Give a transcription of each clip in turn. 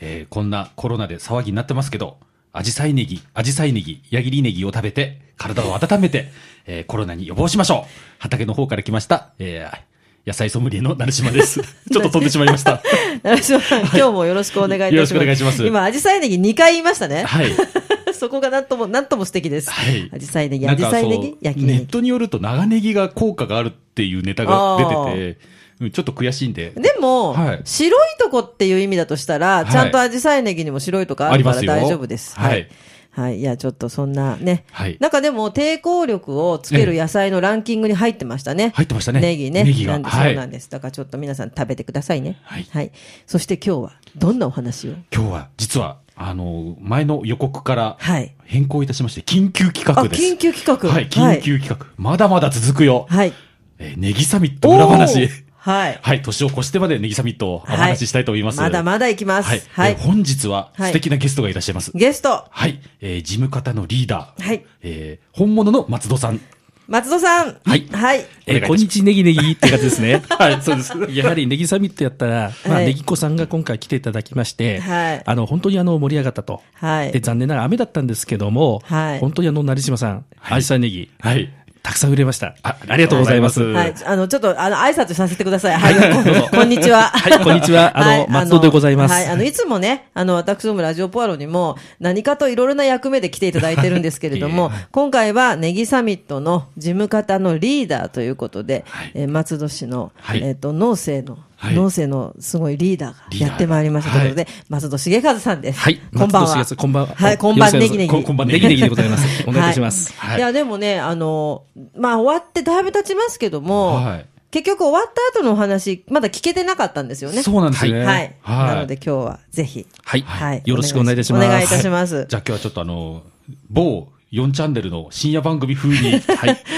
えーこんなコロナで騒ぎになってますけど、アジサイネギ、アジサイネギ、矢切ネギを食べて、体を温めて、えーコロナに予防しましょう。畑の方から来ました、えー野菜ソムリエの成島です。ちょっと飛んでしまいました。成島さん、今日もよろしくお願いいたします。よろしくお願いします今、アジサイネギ2回言いましたね。はい。そこがなんとも、なんとも素敵です。はい。アジサイネギ、アジサイネギ焼きネギ。ネットによると長ネギが効果があるっていうネタが出てて、うんちょっと悔しいんで。でも、はい白いとこっていう意味だとしたら、いちゃんとアジサイネギにも白いとこあるから大丈夫です。はい。はい。いや、ちょっとそんなね。はいなんかでも、抵抗力をつける野菜のランキングに入ってましたね。入ってましたねネギね。ネギがそうなんです。だからちょっと皆さん食べてくださいね。はいそして今日は、どんなお話を？今日は、実は、あの、前の予告からはい。変更いたしまして、緊急企あ、画です。緊急企画。はい、緊急企画。まだまだ続くよ。はい。えーネギサミット裏話。はい。はい、年を越してまでネギサミットをお話ししたいと思います。まだまだ行きます。はい。はい。えー本日ははい素敵なゲストがいらっしゃいます。ゲスト、はい。えー事務方のリーダー。はい。えー本物の松戸さん。松戸さん。はいはい。えー、こんにちネギネギって感じですね。はい、そうです。やはりネギサミットやったら、まあ、はいネギ子さんが今回来ていただきまして、はいあの、本当にあの、盛り上がったと。はいで、残念ながら雨だったんですけども、はい本当にあの、成島さん、アジサイネギ、はい。たくさん売れました。あありがとうございます。はい。あの、ちょっと、あの、挨拶させてください。はい。こんにちは。はいこんにちは あのはい松戸でございますはい。あの、いつもね、あの、私どもラジオポアロにも、何かといろいろな役目で来ていただいてるんですけれども、今回はネギサミットの事務方のリーダーということで、はいえー松戸市の、はいえっ、と、農政の、はい農政のすごいリーダーがやってまいりましたということで、松戸重和さんです。はい。こんばんは。こんばんは。はい、こんばんよろしくお願いしますネギネギ。こんばんネギネギでございます。お願いいたします。はいいや、でもね、あの、まあ、終わってだいぶ経ちますけども、はい結局終わった後のお話、まだ聞けてなかったんですよね。そうなんですね。はい。はい。なので今日はぜひ、はい。はい。よろしくお願いいたします。お願いいたします。じゃあ今日はちょっとあの、某4チャンネルの深夜番組風に、はい。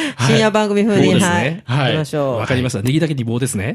深夜番組風に、はい。ね行きましょう。わかりました。ネギだけに棒ですね。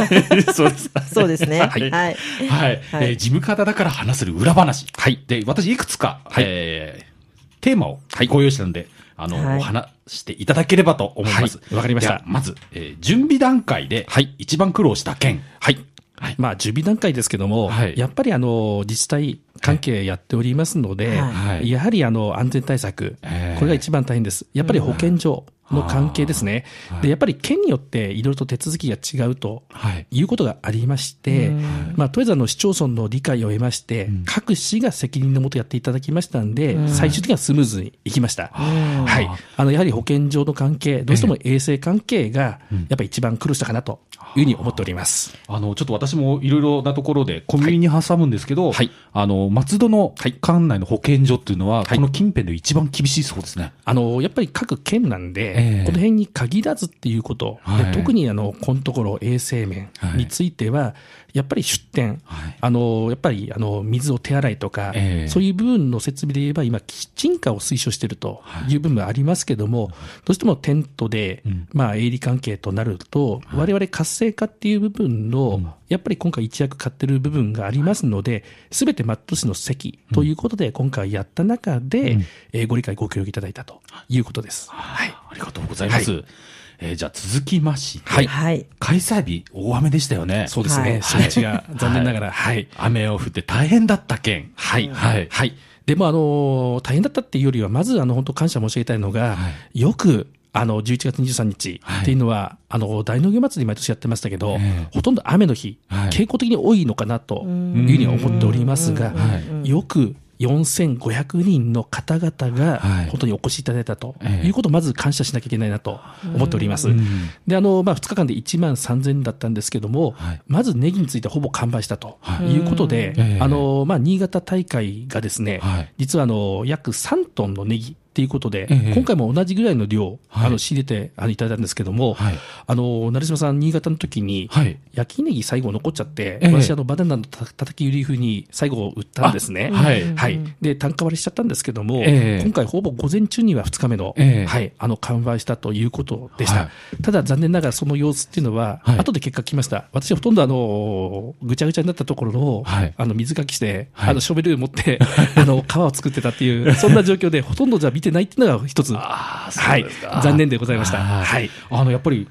そうです。そうですね。は。はいいはい。はい。えー事務方だから話せる裏話。はいで、私いくつか、はいえーテーマをご用意したので、あの、はいお話していただければと思います。はいわかりましたまず、えー準備段階で、はい一番苦労した件。はい。はいまあ、準備段階ですけども、はいやっぱりあの、自治体関係やっておりますので、はい。やはりあの、安全対策、ええ。これが一番大変です。やっぱり保健所の関係ですね。で、やっぱり県によっていろいろと手続きが違うとはい。いうことがありまして、まあ、とりあえずあの市町村の理解を得まして、各市が責任のもとやっていただきましたんで、最終的にはスムーズにいきました。はい。あの、やはり保健所の関係、どうしても衛生関係が、やっぱり一番苦労したかなというふうに思っております。あの、ちょっと私もいろいろなところでコンビニに挟むんですけど、はいあの、松戸の管内の保健所っていうのは、はいこの近辺で一番厳しいそうですね。あの、やっぱり各県なんで、ええ。この辺に限らずっていうこと、はい。で特にあの、このところ衛生面については、やっぱり出店、はい。あの、やっぱりあの、水を手洗いとか、ええ。そういう部分の設備で言えば、今、キッチンカーを推奨しているとい。う部分がありますけども、どうしてもテントで、うん。まあ、営利関係となると、我々活性化っていう部分の、やっぱり今回一役買ってる部分がありますので、すべてマット市の席ということで、今回やった中で、えーご理解、ご協力いただいたということです。はい。ありがとうございます。えーじゃあ続きまして、はいはい。開催日大雨でしたよね。そうですね。はい初日が残念ながら、はい。雨を降って大変だった件。はい。はいはい。でも、あの、大変だったっていうよりは、まず、あの、本当感謝申し上げたいのが、はよく、あの、11月23日っていうのは、あの、大農業祭り毎年やってましたけど、ええほとんど雨の日、はい傾向的に多いのかなというふうには思っておりますがは、よく4500人の方々がはい。本当にお越しいただいたとええ。いうことをまず感謝しなきゃいけないなと思っております。うん。で、あの、まあ、2日間で1万3000だったんですけども、はい。まずネギについてほぼ完売したとはい。いうことで、ええ。あの、まあ、新潟大会がですね、はい。実はあの、約3トンのネギっていうことで、ええ。今回も同じぐらいの量、はい。あの仕入れてあのいただいたんですけども、はい。あの成島さん、新潟の時に、はい。焼きネギ最後残っちゃって、ええ。私、あのバナナのたたたき売り風に最後売ったんですね。あはい。はい。で、単価割りしちゃったんですけども、ええ。今回ほぼ午前中には2日目の、ええ。はい、あの、完売したということでした。はただ残念ながらその様子っていうのは、はい。後で結果来ました。私はほとんどあの、ぐちゃぐちゃになったところを、はい。あの、水かきして、はい。あの、ショベル持って、あの、皮を作ってたっていう、そんな状況で、ほとんどじゃ見てないっていうのが一つ、はい。残念でございました。ははい。い。あの、やっぱり、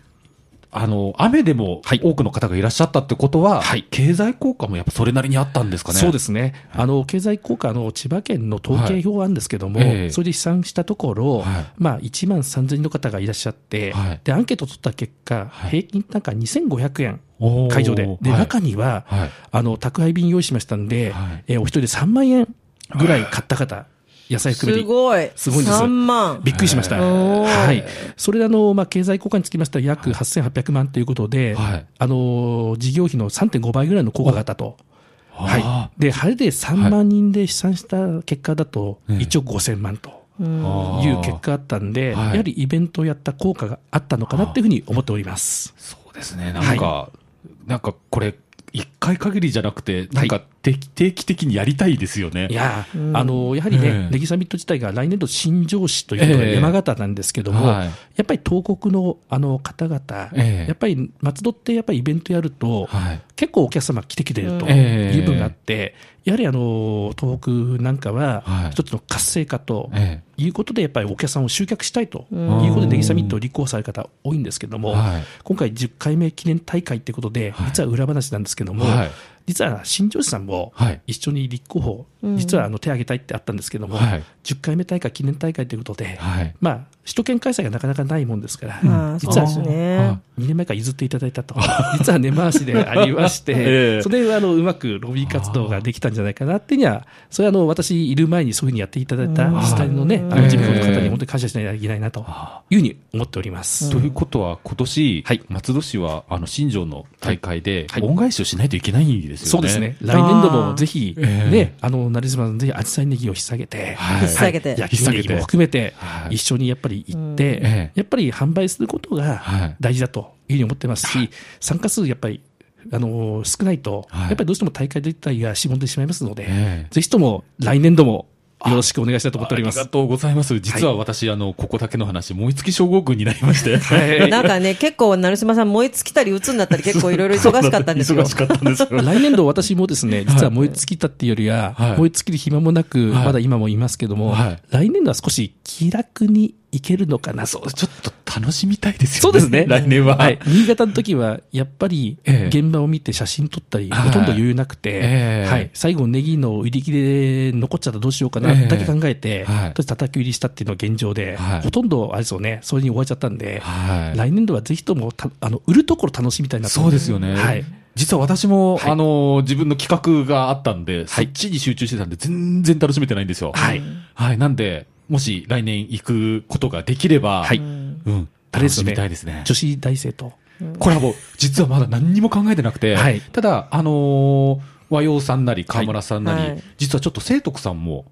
あの、雨でもはい。多くの方がいらっしゃったってことは、はい。経済効果もやっぱそれなりにあったんですかね？そうですね、あの経済効果の千葉県の統計表なんですけども、はいええ。それで試算したところ、はい。まあ、1万3000人の方がいらっしゃって、はい。でアンケート取った結果、はい。平均単価2500円、会場で、ではい。中には、はい。あの宅配便用意しましたんで、はい。えーお一人で3万円ぐらい。買った方、野菜含めて。すごい。すごいんです3万。びっくりしました。はい。それであの、まあ、経済効果につきましては約8800万ということで、はいあの、事業費の3.5倍ぐらいの効果があったと。あはい。で、晴れで3万人で試算した結果だと、ええ1億5000万とあーいう結果があったんで、はいやはりイベントをやった効果があったのかなっていうふうに思っております。そうですね。なんか、なんかこれ、一回限りじゃなくて、なんか定期的にやりたいですよね。いやー、あの、やはりね、ええ。ネギサミット自体が来年度新庄市ということええ。で山形なんですけども、はい。やっぱり東国のあの方々、ええ。やっぱり松戸ってやっぱりイベントやると、はい。結構お客様来てきてるとええ。いう部分があって、やはりあの、東北なんかははい、一つの活性化とえいうことで、やっぱりお客さんを集客したいということで、ネギサミットを立候補される方多いんですけども、はい。今回10回目記念大会ってことで、実は裏話なんですけども、はい実は新庄市さんもはい。一緒に立候補、実はあの手挙げたいってあったんですけども、はい10回目大会記念大会ということで、はい。まあ、首都圏開催がなかなかないもんですから、ああ、実はそうですね。2年前から譲っていただいたと、実は根回しでありまして、ええ。それであのうまくロビー活動ができたんじゃないかなっていうには、それはあの私いる前にそういうふうにやっていただいた自治体のね、あの事務局の方に本当に感謝しないといけないなというふうに思っております。ということは、今年、はい。松戸市は、あの、新庄の大会で、はい。恩返しをしないといけないんですよね。そうですね。。来年度もぜひ、ええ。ね、あの、成島さんぜひ、アジサイネギを引っ提げて、はい。引っ提げて。はい。焼きも含めては、い。一緒にやっぱり行ってええ、やっぱり販売することはがい。大事だというふうに思ってますし、参加数やっぱり、あの、少ないと、はい。やっぱりどうしても大会自体がしぼんでしまいますのでええ、ぜひとも来年度もよろしくお願いしたいと思っております。ありがとうございます。実は私、あの、ここだけの話、燃え尽き症候群になりまして。はい なんかね、結構、成島さん燃え尽きたり、鬱になったり、結構いろいろ忙しかったんですよ。忙しかったんですよ。来年度私もですね、実は燃え尽きたっていうよりは、はい燃え尽きる暇もなく、はいまだ今もいますけども、はい来年度は少し気楽にいけるのかなと。そう、ちょっと楽しみたいですよね。そうですね。来年は。はい。新潟の時は、やっぱり、ええ現場を見て写真撮ったり、はいほとんど余裕なくて、ええはい。最後、ネギの売り切れ残っちゃったらどうしようかな、ええだけ考えて、はい叩き売りしたっていうのが現状で、はいほとんど、あれですよね、それに終わっちゃったんで、はい来年度はぜひともた、あの、売るところ楽しみたいなと。そうですよね。はい。実は私も、はいあの、自分の企画があったんで、そはいっちに集中してたんで、全然楽しめてないんですよ。はい。はい。なんで、もし来年行くことができれば、はい。うん。楽しみたいですね。女子大生と。コラボ、実はまだ何にも考えてなくて、はい。ただ、あのー和洋さんなり、河村さんなり、はい。実はちょっと聖徳さんも、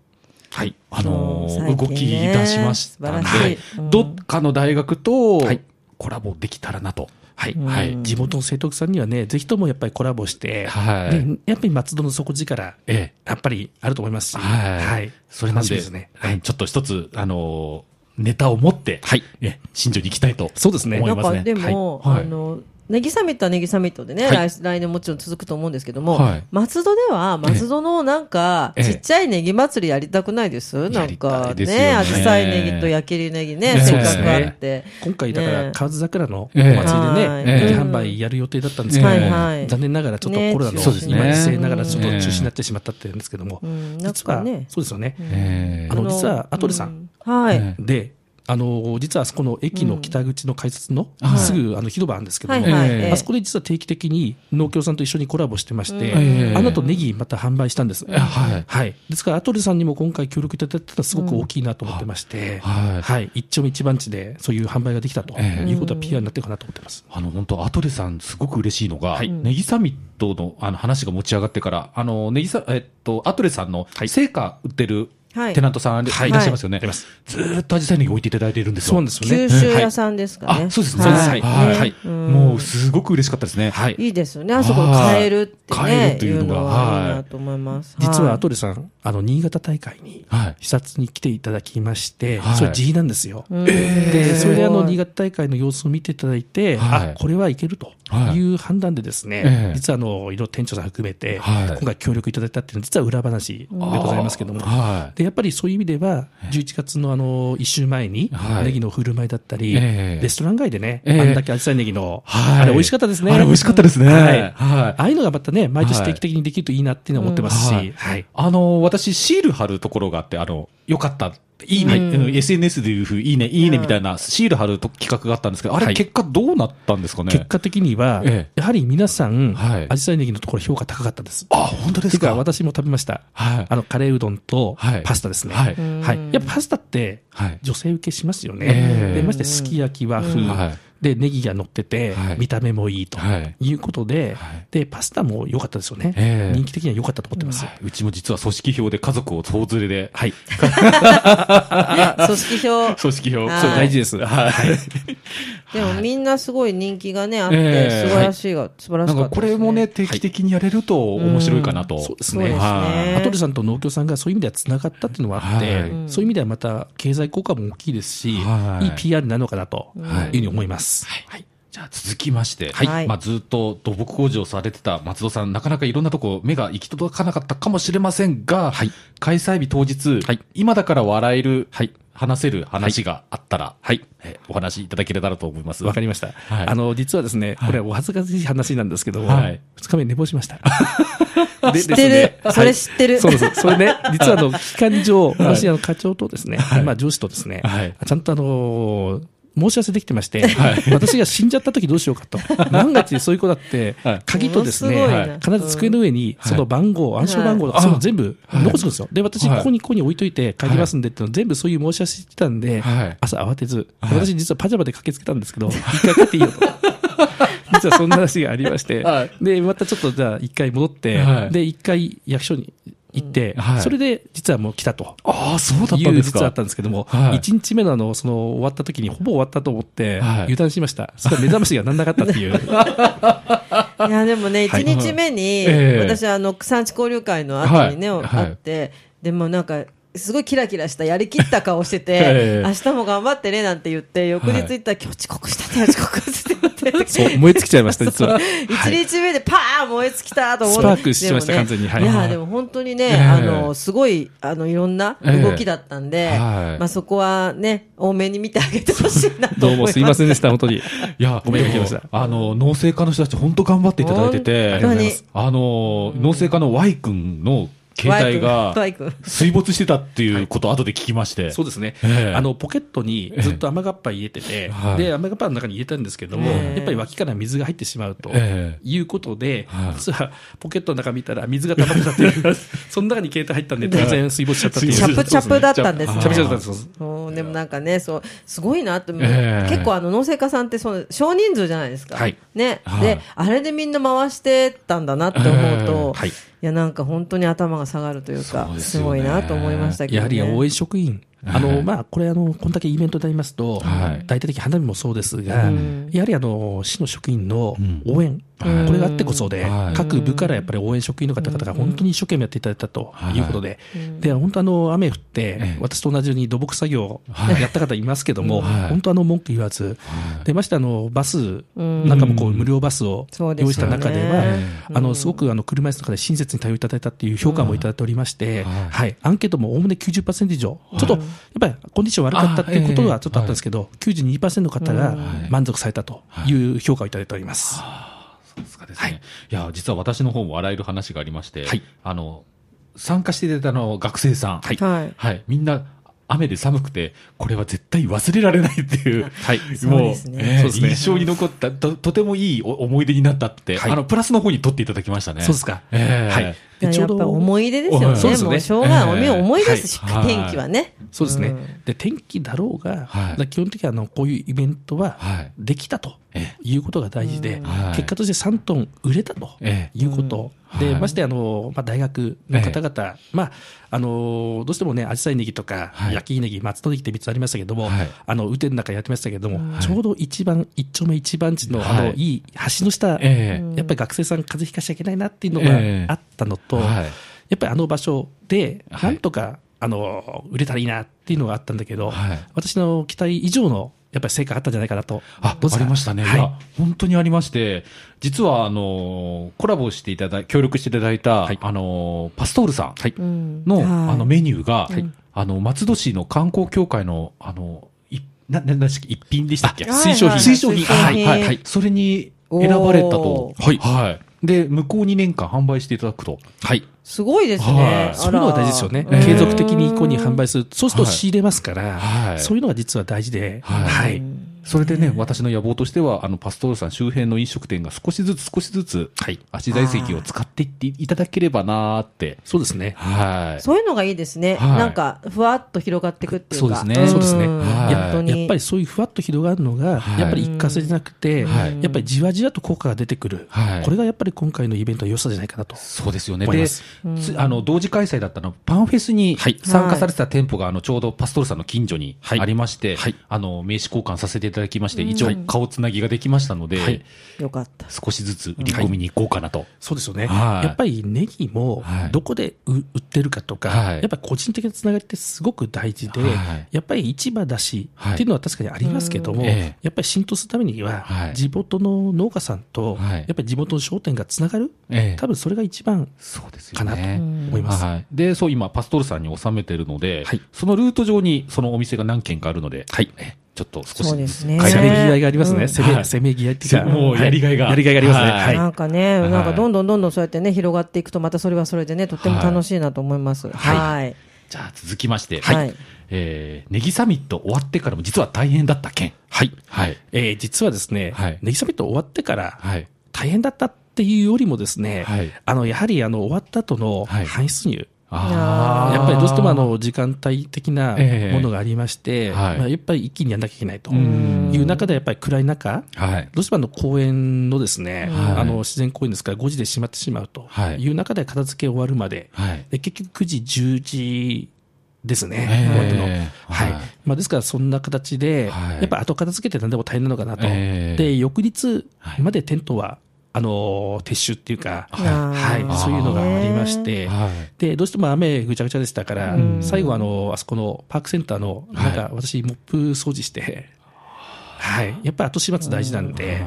はい。あのー動き出しましたんでどっかの大学とはい。コラボできたらなと。はい。はい地元の生徳さんにはね、ぜひともやっぱりコラボして、はいねやっぱり松戸の底力、ええ。やっぱりあると思いますし、はい。それなんで、ですね。はいちょっと一つ、あのーネタを持って、はいえ、新庄に行きたいと。そうですね。思いますねなんかでも、はいはいあの、ネギサミットはネギサミットでね、はい。来来年もちろん続くと思うんですけども、はい。松戸では、松戸のなんか、ええ。ちっちゃいネギ祭りやりたくないです、なんやりたかねね、アジサイネギと焼きりネギね、ねせっかくあって。今回だかねら、河津桜のおええ祭りではい。ね、ネギええ販売やる予定だったんですけども、はいはい。残念ながらちょっとねコロナの今、時勢ながらちょっとええ中止になってしまったって言うんですけども実はそうですよね。えあの実はアトルさんうん。はい。えで、あの、実はあそこの駅の北口の改札のはい。すぐあの広場なんですけどもはい、はい。ええ。ええ。あそこで実は定期的に農協さんと一緒にコラボしてまして、ええ。あの後ネギまた販売したんです。はい。はい。ですから、アトルさんにも今回協力いただいたのはすごく大きいなと思ってまして、はい。はい。一丁目一番地でそういう販売ができたとええいうことは PR になってるかなと思ってます。あの、本当アトレさん、すごく嬉しいのが、はい。ネギサミットのあの話が持ち上がってから、あの、ネギサ、えっと、アトレさんのはい。成果売ってるはいテナントさんいらっしゃいますよね。はいありますずーっとアジサイネギ置いていただいているんですよ。そうですよね。九州屋さんですかね。あ、そうですね。はい。はい。ねはいうんもう、すごく嬉しかったですね。はい。いいですよね。あそこで買えるってはい買えね。るっていうのがのはいいなと思います。実は、いアトレさん、あの、新潟大会にはい、視察に来ていただきまして、はい。それ自費なんですよ。うん。で、それであの、新潟潟大会の様子を見ていただいて、はい。あ、これはいけるとい。う判断でですね、ええ。実はあの、いろいろ店長さん含めて、はい。今回協力いただいたっていうのは、実は裏話でございますけども、はい。で、やっぱりそういう意味では、11月のあの、一週前には、い。ネギの振る舞いだったり、ええ。レストラン街でね、ええ。あんだけアジサイネギの、はい。あれ美味しかったですね。あれ美味しかったですね。はい。はい。ああいうのがまたね、毎年定期的にできるといいなっていうのは思ってますし。はい。あの、私、シール貼るところがあって、あの、よかった。いいね、うんうん SNS でいうふう、いいね、いいねみたいなシール貼ると企画があったんですけど、あれはい結果どうなったんですかね？結果的には、ええやはり皆さん、はいアジサイネギのところ評価高かったです。あ、本当ですか？私も食べました。はい。あの、カレーうどんとはいパスタですね。はいはい。やっぱパスタって、はい。女性受けしますよね。ええで、ましてすき焼き和風、うんはいで、ネギが乗ってて、はい見た目もいいとはいいうことで、はいで、パスタも良かったですよね。ええ人気的には良かったと思ってます。はいうちも実は組織票で家族を総連れで、はい。組織票。組織票、はいそれ大事です。はい。でもみんなすごい人気がね、あって、ええ素晴らしいが、素晴らしなんか。これもね、定期的にやれると面白いかなと。そうですね。そうですねはいアトリさんと農協さんがそういう意味ではつながったっていうのはあって、はいそういう意味ではまた経済効果も大きいですし、はいい、い PR なのかなとはいいうふうに思います。はい。じゃあ続きまして、はいまあずっと土木工事をされてた松戸さん、なかなかいろんなとこ目が行き届かなかったかもしれませんが、はい開催日当日、はい今だから笑える、はい話せる話があったら、はい。えお話しいただければなと思います。わかりました。はいあの、実はですね、これはお恥ずかしい話なんですけども、はい2日目寝坊しました。で知ってる。それ知ってる。そうです。それね、実はあの、期間上、私、あの、課長とですね、まあ、上司とですね、はいちゃんとあのー申し合わせできてまして、私が死んじゃった時どうしようかと。万が一そういう子だってはい、鍵とですね、必ず机の上に、その番号、暗証番号とか、はいその全部残すんですよ。で、私、はい。ここにここに置いといて、鍵ますんでっていうの全部そういう申し合わせしてたんではい、朝慌てず、はい。私実はパジャマで駆けつけたんですけど、一回帰っていいよと。実はそんな話がありまして。は、で、またちょっとじゃあ一回戻っては、い。で、一回役所に行ってはい、それで実はもう来たと。ああ、そうだったいうんですか。実はあったんですけども、はい。1日目のあの、その終わった時にほぼ終わったと思って、はい。油断しました。そ目覚ましがなんなかったっていう。いや、でもね、はい。1日目に、ええ。私、あの、産地交流会の後にね、はい。あって、でもなんか、すごいキラキラした、やりきった顔してて、ええ。明日も頑張ってね、なんて言って、翌日行ったら、今日遅刻したね、遅刻してって。そう、燃え尽きちゃいました、実は。一日目でパーン燃え尽きたと思って。スパークしましたでもね完全にはいいや、でも本当にね、ええ。あの、すごい、あの、いろんな動きだったんで、まあそこはね、多めに見てあげてほしいなとどう思います。もすいませんでした、本当に。いや、ごめんなさいあの、農政家の人たち本当頑張っていただいてて、あの、農政家の Y 君の携帯が水没してたっていうことを後で聞きまして。そうですね。ええあの、ポケットにずっと雨がっぱ入れてて、はいで、雨がっぱの中に入れたんですけども、ええやっぱり脇から水が入ってしまうと。ええいうことで、はい実はポケットの中見たら水が溜まってたっていう、その中に携帯入ったんで、当然水没しちゃったっていう。チャプチャプだったんですねチャプチャプだったんです。でもなんかね、そう、すごいなって、ええ結構あの、農政家さんってその、少人数じゃないですか。はいね、はいで、あれでみんな回してたんだなって思うと、ええはいいや、なんか本当に頭が下がるというか、すよね。すごいなと思いましたけど、ね。やはり応援職員、あの、まあ、これ、あの、こんだけイベントでありますと、はい。大体的花火もそうですが、うん。やはりあの、市の職員のうん。応援、うんこれがあってこそで、はい。各部からやっぱり応援職員の方々が本当に一生懸命やっていただいたとい。うことで、で、本当あの、雨降ってええ、私と同じように土木作業はい。やった方いますけども、はい。本当あの、文句言わず、で、ましてあの、バスなんかもこう、無料バスを用意した中ではうん、あの、すごくあの、車椅子の方で親切に対応いただいたっていう評価もいただいておりまして、はい。はい、アンケートもおおむね90%以上、ちょっと、やっぱりコンディション悪かったっていうことはちょっとあったんですけど、92%の方が満足されたという評価をいただいております。そうですかですね。い、や、実は私の方も笑える話がありまして、はいあの、参加していただいたあの学生さん、はいはい。はい、みんな、雨で寒くて、これは絶対忘れられないっていう、はい。そうですねええそうですね印象に残ったと、とてもいいお思い出になったって、はいあの、プラスの方に取っていただきましたね。そうですか。ええはい。やでちょうどっぱ思い出ですよね。そうですよねもうしょうがない。ええ思い出ですし、はい天気はね。そうですね。うんで、天気だろうが、はい基本的にはあの、こういうイベントははい、できたとえいうことが大事で、はい。結果として3トン売れたとええ。いうこと。で、はい。ましてあの、まあ、大学の方々、まあ、あの、どうしてもね、アジサイネギとか、はい。焼きネギ、松のネギって3つありましたけども、はい。あの、雨天の中やってましたけども、い。ちょうど一番、一丁目一番地の、あの、はい。いい橋の下、ええ。やっぱり学生さん風邪ひかしちゃいけないなっていうのええ。があったのと、はい。やっぱりあの場所で、はい。なんとか、あの、売れたらいいなっていうのがあったんだけど、はい。私の期待以上の、やっぱり成果あったんじゃないかなと。あ、どうですか？ありましたね。はい。本当にありまして、実は、あの、コラボしていただい、協力していただいた、はい。あの、パストールさんの、はい。あの、メニューが、はい。あの、松戸市の観光協会の、あの、いな、な、な一品でしたっけ？あ推奨品。推奨品。はい、はい、はい。それに選ばれたと。はい。はい。で、向こう2年間販売していただくと。はい。すごいですはいね。そういうのが大事ですよね。ええ継続的に以降に販売する。そうすると仕入れますから、はいそういうのが実は大事で、はいはい。それでね、私の野望としては、あの、パストールさん周辺の飲食店が少しずつ少しずつ、はい。足材石を使っていっていただければなーって。そうですね。はい。そういうのがいいですね。はいなんか、ふわっと広がっていくっていうか。そうですねそうですねんはい本当に。やっぱりそういうふわっと広がるのが、はいやっぱり一過性じゃなくて、はいやっぱりじわじわと効果が出てくる。はいこれがやっぱり今回のイベントの良さじゃないかなと。そうですよね。で、あの、同時開催だったの、パンフェスにはい参加されてた店舗が、あの、ちょうどパストールさんの近所にはいありまして、はいあの、名刺交換させていただきまして、一応はい。顔つなぎができましたので、はい。よかった。少しずつ売り込みに行こうかなと。そうですよね。はい。やっぱりネギもはい、どこで売売ってるかとか、はい。やっぱり個人的なつながりってすごく大事で、はい。やっぱり市場だし、はいっていうのは確かにありますけども、やっぱり浸透するためには、はい。地元の農家さんと、はい。やっぱり地元の商店がつながる、ええ。多分それが一番そうですよかなとね。思います。はい。で、そう、今、パストールさんに収めてるので、はい。そのルート上にそのお店が何軒かあるので、はい。えちょっと少しそうですね。せめぎ合いがありますね。うんせめ、はいせめぎ合いっていうか。もうやりがいがはやりがいがありますね。はいはい。なんかね、はいなんかどんどんどんどんそうやってね、広がっていくと、またそれはそれでね、とっても楽しいなと思います。はいはい。じゃあ続きまして、はいえー、ネギサミット終わってからも実は大変だった件。はい。はい。えー実はですね、はいネギサミット終わってから、はい。大変だったっていうよりもですね、はいあの、やはりあの、終わった後のはい搬出入、やっぱりどうしてもあの、時間帯的なええ。ものがありまして、はい。まあ、やっぱり一気にやんなきゃいけないと。ん。いう中で、やっぱり暗い中、はい。どうしてもあの公園のですね、はい。あの自然公園ですから5時で閉まってしまうとはい。いう中で片付け終わるまで、はい。で結局9時、10時ですね、ええ。終わったの。はい。はい。まあ、ですからそんな形で、はい。やっぱ後片付けって何でも大変なのかなと。ええ。で、翌日はいまでテントは、あの、撤収っていうか、はい、そういうのがありまして、はい。で、どうしても雨ぐちゃぐちゃでしたから、うん。最後あの、あそこのパークセンターの、なんか私、モップ掃除して、はい、やっぱり後始末大事なんで、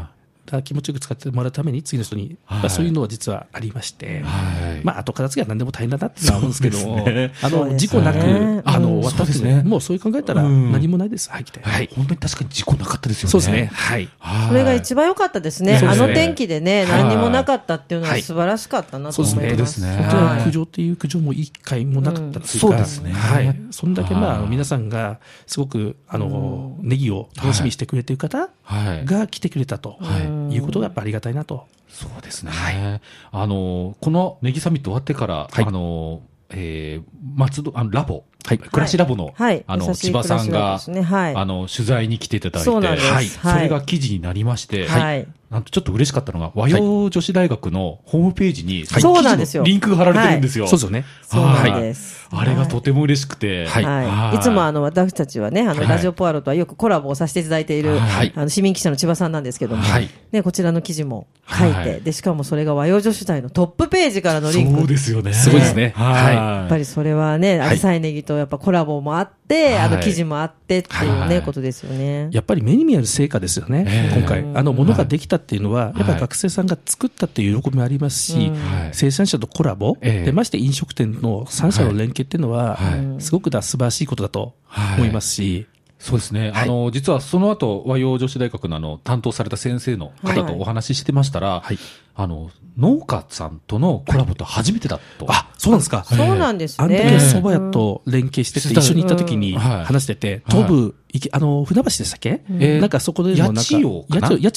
気持ちよく使ってもらうために次の人に、はいまあそういうのは実はありまして、はい。まあ後片付けは何でも大変だなって思うんですけどねあの、事故なく、あの、うん終わったってねもうそういう考えたらうん何もないです。はい、来て。ははいい。。本当に確かに事故なかったですよね。そうですね。。はい。はい。それが一番良かったですね。あの天気でね、はい何にもなかったっていうのははい素晴らしかったなと思います。そうですね本当苦情っていう苦情も一回もなかったっていうか、うんそうですねはい。そんだけまあ、皆さんがすごく、あの、ネギを楽しみにしてくれてる方はい。が来てくれたとはいいうことがやっぱありがたいなと。そうですね。あの、このネギサミット終わってから、はいあの、えー、松戸、あの、ラボ、はい。暮らしラボの、はい。あの、千葉さんが、はい。あの、取材に来ていただいて、そうなんです。はい。はい。それが記事になりまして、はい。なんとちょっと嬉しかったのが、和洋女子大学のホームページに、はい。そうなんですよ。リンクが貼られてるんですよ。そうですよね。そうなんです。あれがとても嬉しくて、はい。はい。いつもあの、私たちはね、あの、はい。ラジオポアロとはよくコラボをさせていただいている、はい。あの、市民記者の千葉さんなんですけども、はい。ね、こちらの記事も書いて、はい。で、しかもそれが和洋女子大のトップページからのリンク。そうですよね。すごいですね。はい。やっぱりそれはね、はい。アジサイネギとやっぱコラボもあって、あのはい記事もあってっていうね、はいことですよね。やっぱり目に見える成果ですよね、ええ今回。あの、ものができたっていうのは、い。やっぱり学生さんが作ったっていう喜びもありますし、生産者とコラボ、ええ。で、まして飲食店の3社の連携っていうのは、はい。すごくだ素晴らしいことだとはい思いますし、そうですね。はい。あの、実はその後、和洋女子大学のあの、担当された先生の方とお話ししてましたら、はい。あの、農家さんとのコラボと初めてだと。あ、そうなんですか。そうなんですあの時ね。は蕎麦屋と連携してて、うん。一緒に行った時に話してて、はい。東部、あの、船橋でしたっけ？えーなんかそこでもなんか、八千の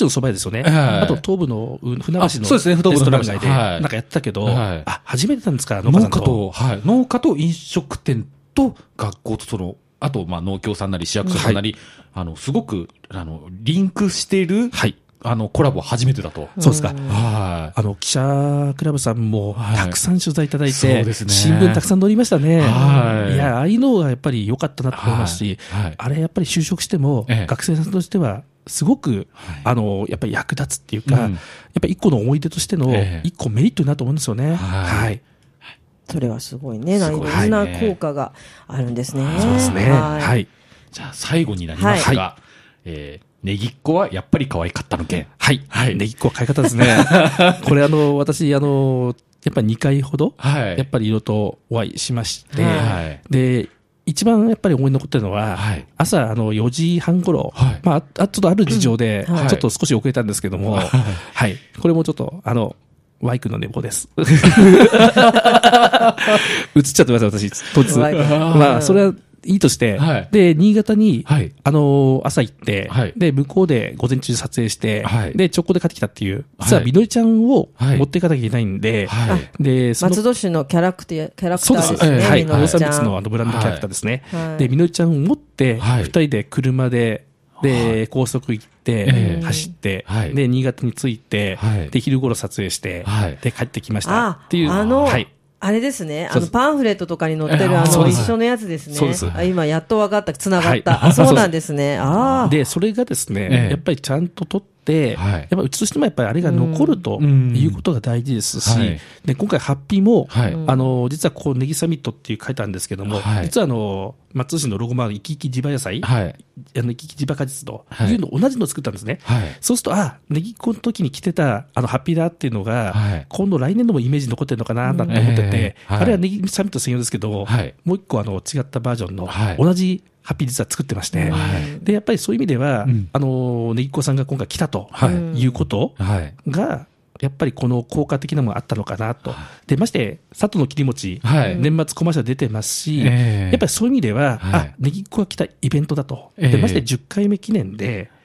蕎麦屋ですよね。はいあと東部のう船橋のあそうですね。東部のレストラン街で、はい。なんかやってたけど、はい。あ、初めてなんですか、農家農さんと。家と、はい。農家と飲食店と学校とその、あと、まあ、農協さんなり市役所さんなり、あの、すごく、あの、リンクしている、はい。あの、コラボ初めてだと。そうですか。はあの、記者クラブさんもはい。たくさん取材いただいて、そうですね。新聞たくさん載りましたね。はい。いや、ああいうのがやっぱり良かったなと思いますし、はい。はい。あれやっぱり就職しても、ええ。学生さんとしては、すごく、はい。あの、やっぱり役立つっていうか、うん。やっぱり一個の思い出としてのええ。一個メリットになると思うんですよね。はい。はい。それはすごいね。いろんな効果があるんですね。そうですね。はいはい。じゃあ、最後になりますが、はえー、ネギっ子はやっぱり可愛かったの件。はい。はいネギっ子は買い方ですね。これあの、私、あの、やっぱり2回ほど、はいやっぱりいろいろとお会いしまして、はいで、一番やっぱり思い残ってるのは、はい朝あの4時半頃、はいまあ、あちょっとある事情で、うんはいちょっと少し遅れたんですけども、はい。これもちょっと、あの、ワイ君の寝坊です。映っちゃってます、私、当日。ワイ君まあ、それはいいとして、はいで、新潟に、はいあの、朝行って、はいで、向こうで午前中撮影して、はいで、直行で帰ってきたっていう、実ははいみのりちゃんをはい持っていかなきゃいけないんで、はい。で、松戸市のキャラクター、キャラクタそうです。ーですね。はい。みのりちゃん農産物のあのブランドキャラクターですね。はいで、みのりちゃんを持って、はい二人で車で、で、高速行って、ええ走って、はいで、新潟に着いて、はいで、昼頃撮影して、はいで、帰ってきました。あっていう。あの、はい。あれですね。あの、パンフレットとかに載ってる、あの、一緒のやつですね。そうですあ今、やっと分かった。繋がった。はいあそうなんですね。ああ。で、それがですね、ええやっぱりちゃんと撮って、はい。やっぱりうちとしてもやっぱりあれが残るとうん。いうことが大事ですし、はい。で、今回ハッピーも、はい。あの、実はここネギサミットっていう書いてあるんですけども、はい。実はあの、松戸市のロゴマーク、生き生き地場野菜、はい。あの、生き生き地場果実とはい。いうの同じのを作ったんですね。はい。そうすると、あ、ネギっ子の時に着てた、あの、ハッピーだっていうのが、はい。今度来年度もイメージ残ってるのかな、なんて思ってて、あれはネギサミット専用ですけど、はい。もう一個あの、違ったバージョンの、はい。同じハッピー実は作ってまして、はい。で、やっぱりそういう意味では、うん。あの、ネギっ子さんが今回来たとはい。いうことはい。が、やっぱりこの効果的なものがあったのかなと。で、まして、佐藤の切り餅、はい。年末コマーシャル出てますし、ええ。やっぱりそういう意味では、はい。あ、ネギっ子が来たイベントだと。ええ。で、まして10回目記念で、うん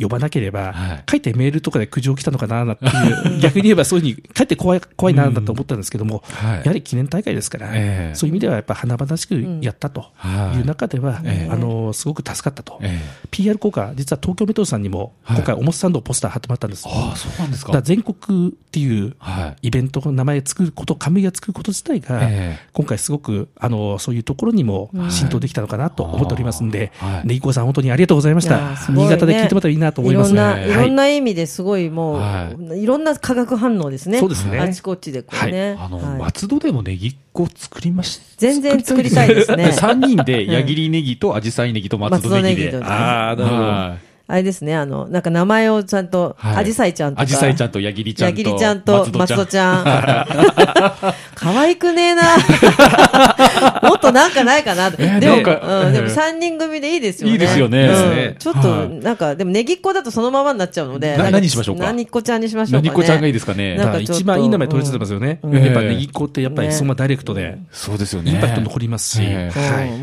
呼ばなければ、はい。書いてメールとかで苦情来たのかな、なんていう、逆に言えばそういうふうに、書いて怖い、怖いな、なんて思ったんですけども、はい。やはり記念大会ですから、ええ。そういう意味ではやっぱ華々しくやったとはい。いう中では、ええ。あの、すごく助かったと。え PR 効果、実は東京メトロさんにも、はい。今回、おもつサンドポスター貼ってもらったんです。ああ、そうなんですか。だから全国っていうはい。イベントの名前作ること、冠が作ること自体が、ええ。今回すごく、あの、そういうところにも浸透できたのかなと思っておりますんで、はい。ねぎこさん本当にありがとうございました。新潟で聞いてもらったらいいなと思いますいろんな、ねい。ろんな意味ですごいもう、、はい。ろんな化学反応ですね。そうですね。あちこちでこうね。あの、はい。松戸でもネギっ子作りまし全然作りたいですね。3 人で、矢切ネギと紫陽花ネギと松戸ネギで。ギとああ、なるほど。はあれですね、あの、なんか名前をちゃんと、はいアジサイちゃんとか。アジサイちゃんと矢切ちゃんと。矢切ちゃんと松戸ちゃん。可愛くねえな。もっとなんかないかな。でも、でもええ3人組でいいですよね。いいですよねちょっと、はいなんか、でもネギっ子だとそのままになっちゃうので。何しましょうか？何っ子ちゃんにしましょうかね。何子ちゃんがいいですかね。なんか一番いい名前取れてますよね。うんやっぱネギっ子ってやっぱりねそのままダイレクトで、そうですよね。インパクト残りますし、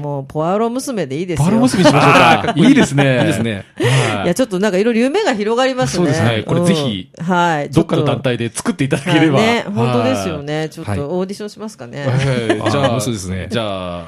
もう、ポアロ娘でいいですよ。バラ結びしましょうか。いいですね。いいですね。はいいや、ちょっとなんかいろいろ夢が広がりますね。そうですねこれぜひうんはい。どっかの団体で作っていただければ。はいね、本当ですよね。ちょっはいとオーディションしますかね。はい。じゃあ、あそうですねじゃ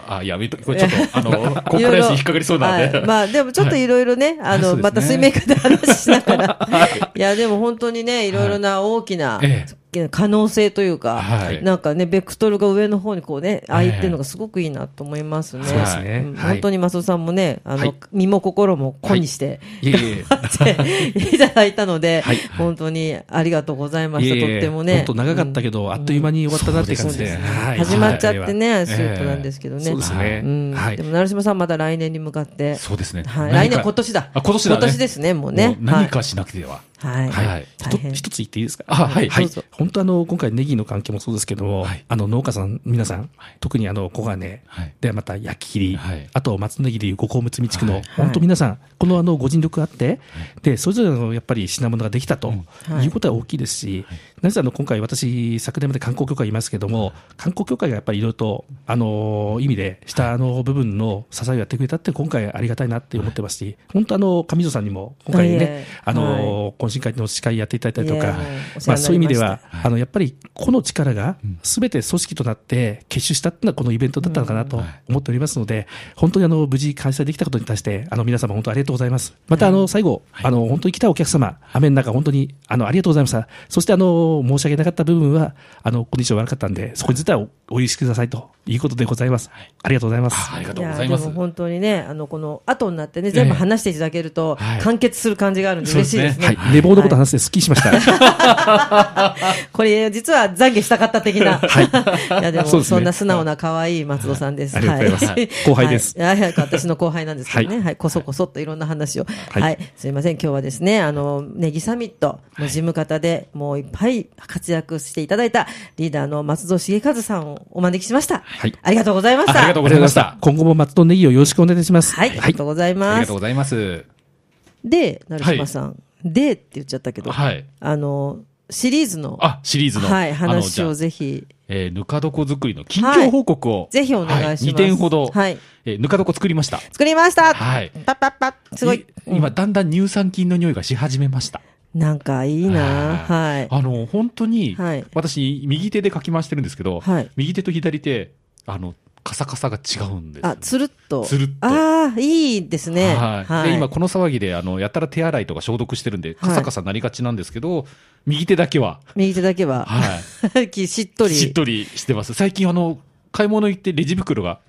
あ、あ、やめと、これちょっと、あの、コンプライアンスに引っかかりそうなんで。はいまあ、でもちょっといろいろね、あの、また水面下で話しながら。いや、でも本当にね、いろいろな大きなえ可能性というか、はいなんかね、ベクトルが上の方にこうね、開いてるのがすごくいいなと思いますね。はい本当に松尾さんもね、あのはい、身も心も子にして、いえいえ。いただいたので、はい本当にありがとうございました。いえいえとってもね。本当長かったけど、あっという間に終わったなっていう感じで。ですはい始まっちゃってはいね、スープなんですけどね。そうですねうん。はいでも、成島さんまた来年に向かって。そうですね。来年、今年だ。あ、今年だね。今年ですね、もうねも。何かしなくては。はい。はい。一つ言っていいですか？あはい。はい。本当あの、今回ネギの関係もそうですけども、はい。あの、農家さん、皆さん、はい。特にあの、小金、はい。で、また焼き切り、はい。あと松ネギでいう五香むつみ地区の、はい。本当皆さん、このあの、ご尽力あって、で、それぞれのやっぱり品物ができたと、はい。いうことは大きいですし、なぜあの、今回私、昨年まで観光協会いますけども、観光協会がやっぱりいろいろと、あの、意味で、下の部分の支えをやってくれたって、今回ありがたいなって思ってますし、本当あの、上条さんにも、今回ねあの、今懇親会の司会やっていただいたりとかまあそういう意味では、あの、やっぱり個の力がすべて組織となって結集したっていうのはこのイベントだったのかなと思っておりますので、本当にあの、無事開催できたことに対して、あの、皆様本当ありがとうございます。またあの、最後、あの、本当に来たお客様、雨の中本当に、あの、ありがとうございました。そしてあの、申し訳なかった部分は、あの、コンディション悪かったんで、そこについてはおお許しくださいということでございます。ありがとうございます。あありがというやございます。本当にね、あの、この後になってね、全部話していただけると、はい。完結する感じがあるんで嬉しいですね。はい。寝坊のこと話してスッキリしました。これ、実は懺悔したかった的な。はいいや、でも、そんな素直な可愛い松戸さんです。はいありがとうございます後輩ですはい。はい私の後輩なんですけどね。ははい。こそこそっといろんな話を。はいはい。すいません。今日はですね、あの、ネギサミットの事務方で、もういっぱい活躍していただいたリーダーの松戸重和さんをお招きしました。はいありがとうございました。あありがとうございました。今後も松戸ネギをよろしくお願いします。はい。ありがとうございありますがとう。ございます。で、成島さん。でって言っちゃったけど、はい。あの、シリーズの、あ、シリーズの。はい、話をぜひ、えーぬか床作りの近況報告を。ぜひお願いします。2点ほど。はい。えーぬか床作りました。作りましたはい。パッパッパッすごい。今、だんだん乳酸菌の匂いがし始めました。なんかいいなはい。あの、本当に、はい私、右手でかき回してるんですけど、はい右手と左手、あの、カサカサが違うんですよ。あ、つるっと。つるっとああ、いいですね。はい。で、今、この騒ぎで、あの、やたら手洗いとか消毒してるんで、カサカサなりがちなんですけど、右手だけは、右手だけは、は しっとり。しっとりしてます。最近、あの、買い物行ってレジ袋が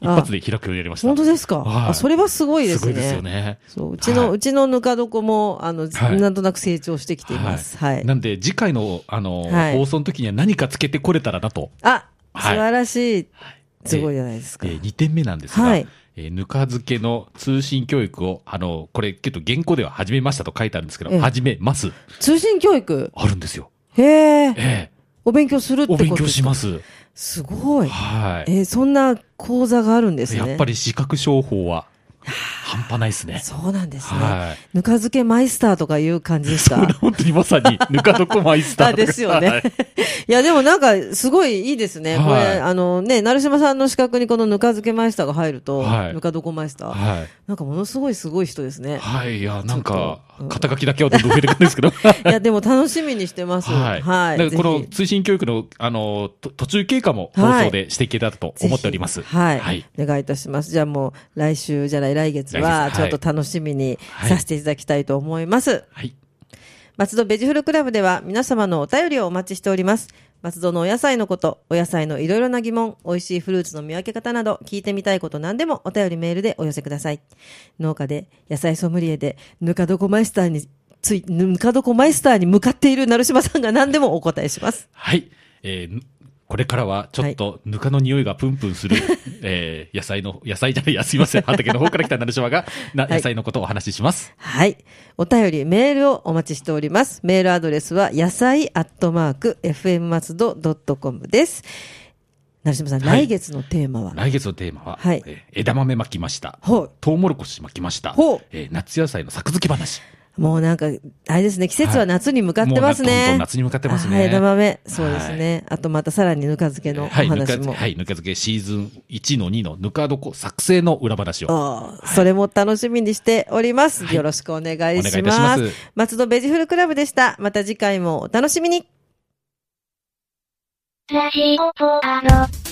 一発で開くようになりました。本当ですか、はいあそれはすごいですね。すごいですよね。そう、うちの、はいうちのぬか床も、あの、はいなんとなく成長してきています。はい。なんで、次回の、あの、はい放送の時には何かつけてこれたらなと。あ、はい素晴らしい。はいすごいじゃないですか。えー、2点目なんですが、はいえーぬか漬けの通信教育を、あの、これ、けど原稿では始めましたと書いてあるんですけど、ええ始めます。通信教育？あるんですよ。へえ。ええお勉強するってことお勉強しますす。すごい。はい。えーそんな講座があるんですね。やっぱり視覚商法は、半端ないですね。そうなんですね。はい。ぬか漬けマイスターとかいう感じですか？本当にまさに、ぬか床マイスターですよはねい。いや、でもなんか、すごいいいですね。こはいれ、あのね、成島さんの資格にこのぬか漬けマイスターが入ると、はいぬか床マイスター。はい。なんかものすごいすごい人ですね。はい。いや、なんか肩書きだけはどんどん増えてくるんですけど。いや、でも楽しみにしてます。はい。はい。この通信教育の、あの、と途中経過も放送でしていけたらと思っております。はい、はい。お願いいたします。じゃあもう、来週じゃない、来月来は、月ちょっと楽しみにはいさせていただきたいと思います。はい。松戸ベジフルクラブでは皆様のお便りをお待ちしております。松戸のお野菜のこと、お野菜のいろいろな疑問、美味しいフルーツの見分け方など、聞いてみたいこと何でもお便りメールでお寄せください。農家で、野菜ソムリエで、ぬか床マイスターについ、ぬか床マイスターに向かっている成島さんが何でもお答えします。はい。えーこれからはちょっとぬかの匂いがプンプンする、えー野菜の、野菜じゃないや、すいません。畑の方から来た成島が、な、はい野菜のことをお話しします。はい。お便り、メールをお待ちしております。メールアドレスは、野菜アットマーク、fm 松戸 .com です。成島さん、はい来月のテーマは、来月のテーマは、はいえー枝豆巻きました。ほうトウモロコシ巻きました。ほうえー夏野菜の作付け話。もうなんか、あれですね、季節は夏に向かってますもうなどんどね。ん夏に向かってますねはい枝豆。そうですね。あとまたさらにぬか漬けのおはい、ぬか話も。漬け、はい、ぬか漬けシーズン1の2のぬか床作成の裏話を。ああそれも楽しみにしております。はいよろしくお願いします。お願いいたします松戸ベジフルクラブでした。また次回もお楽しみに。ラジオポアロ。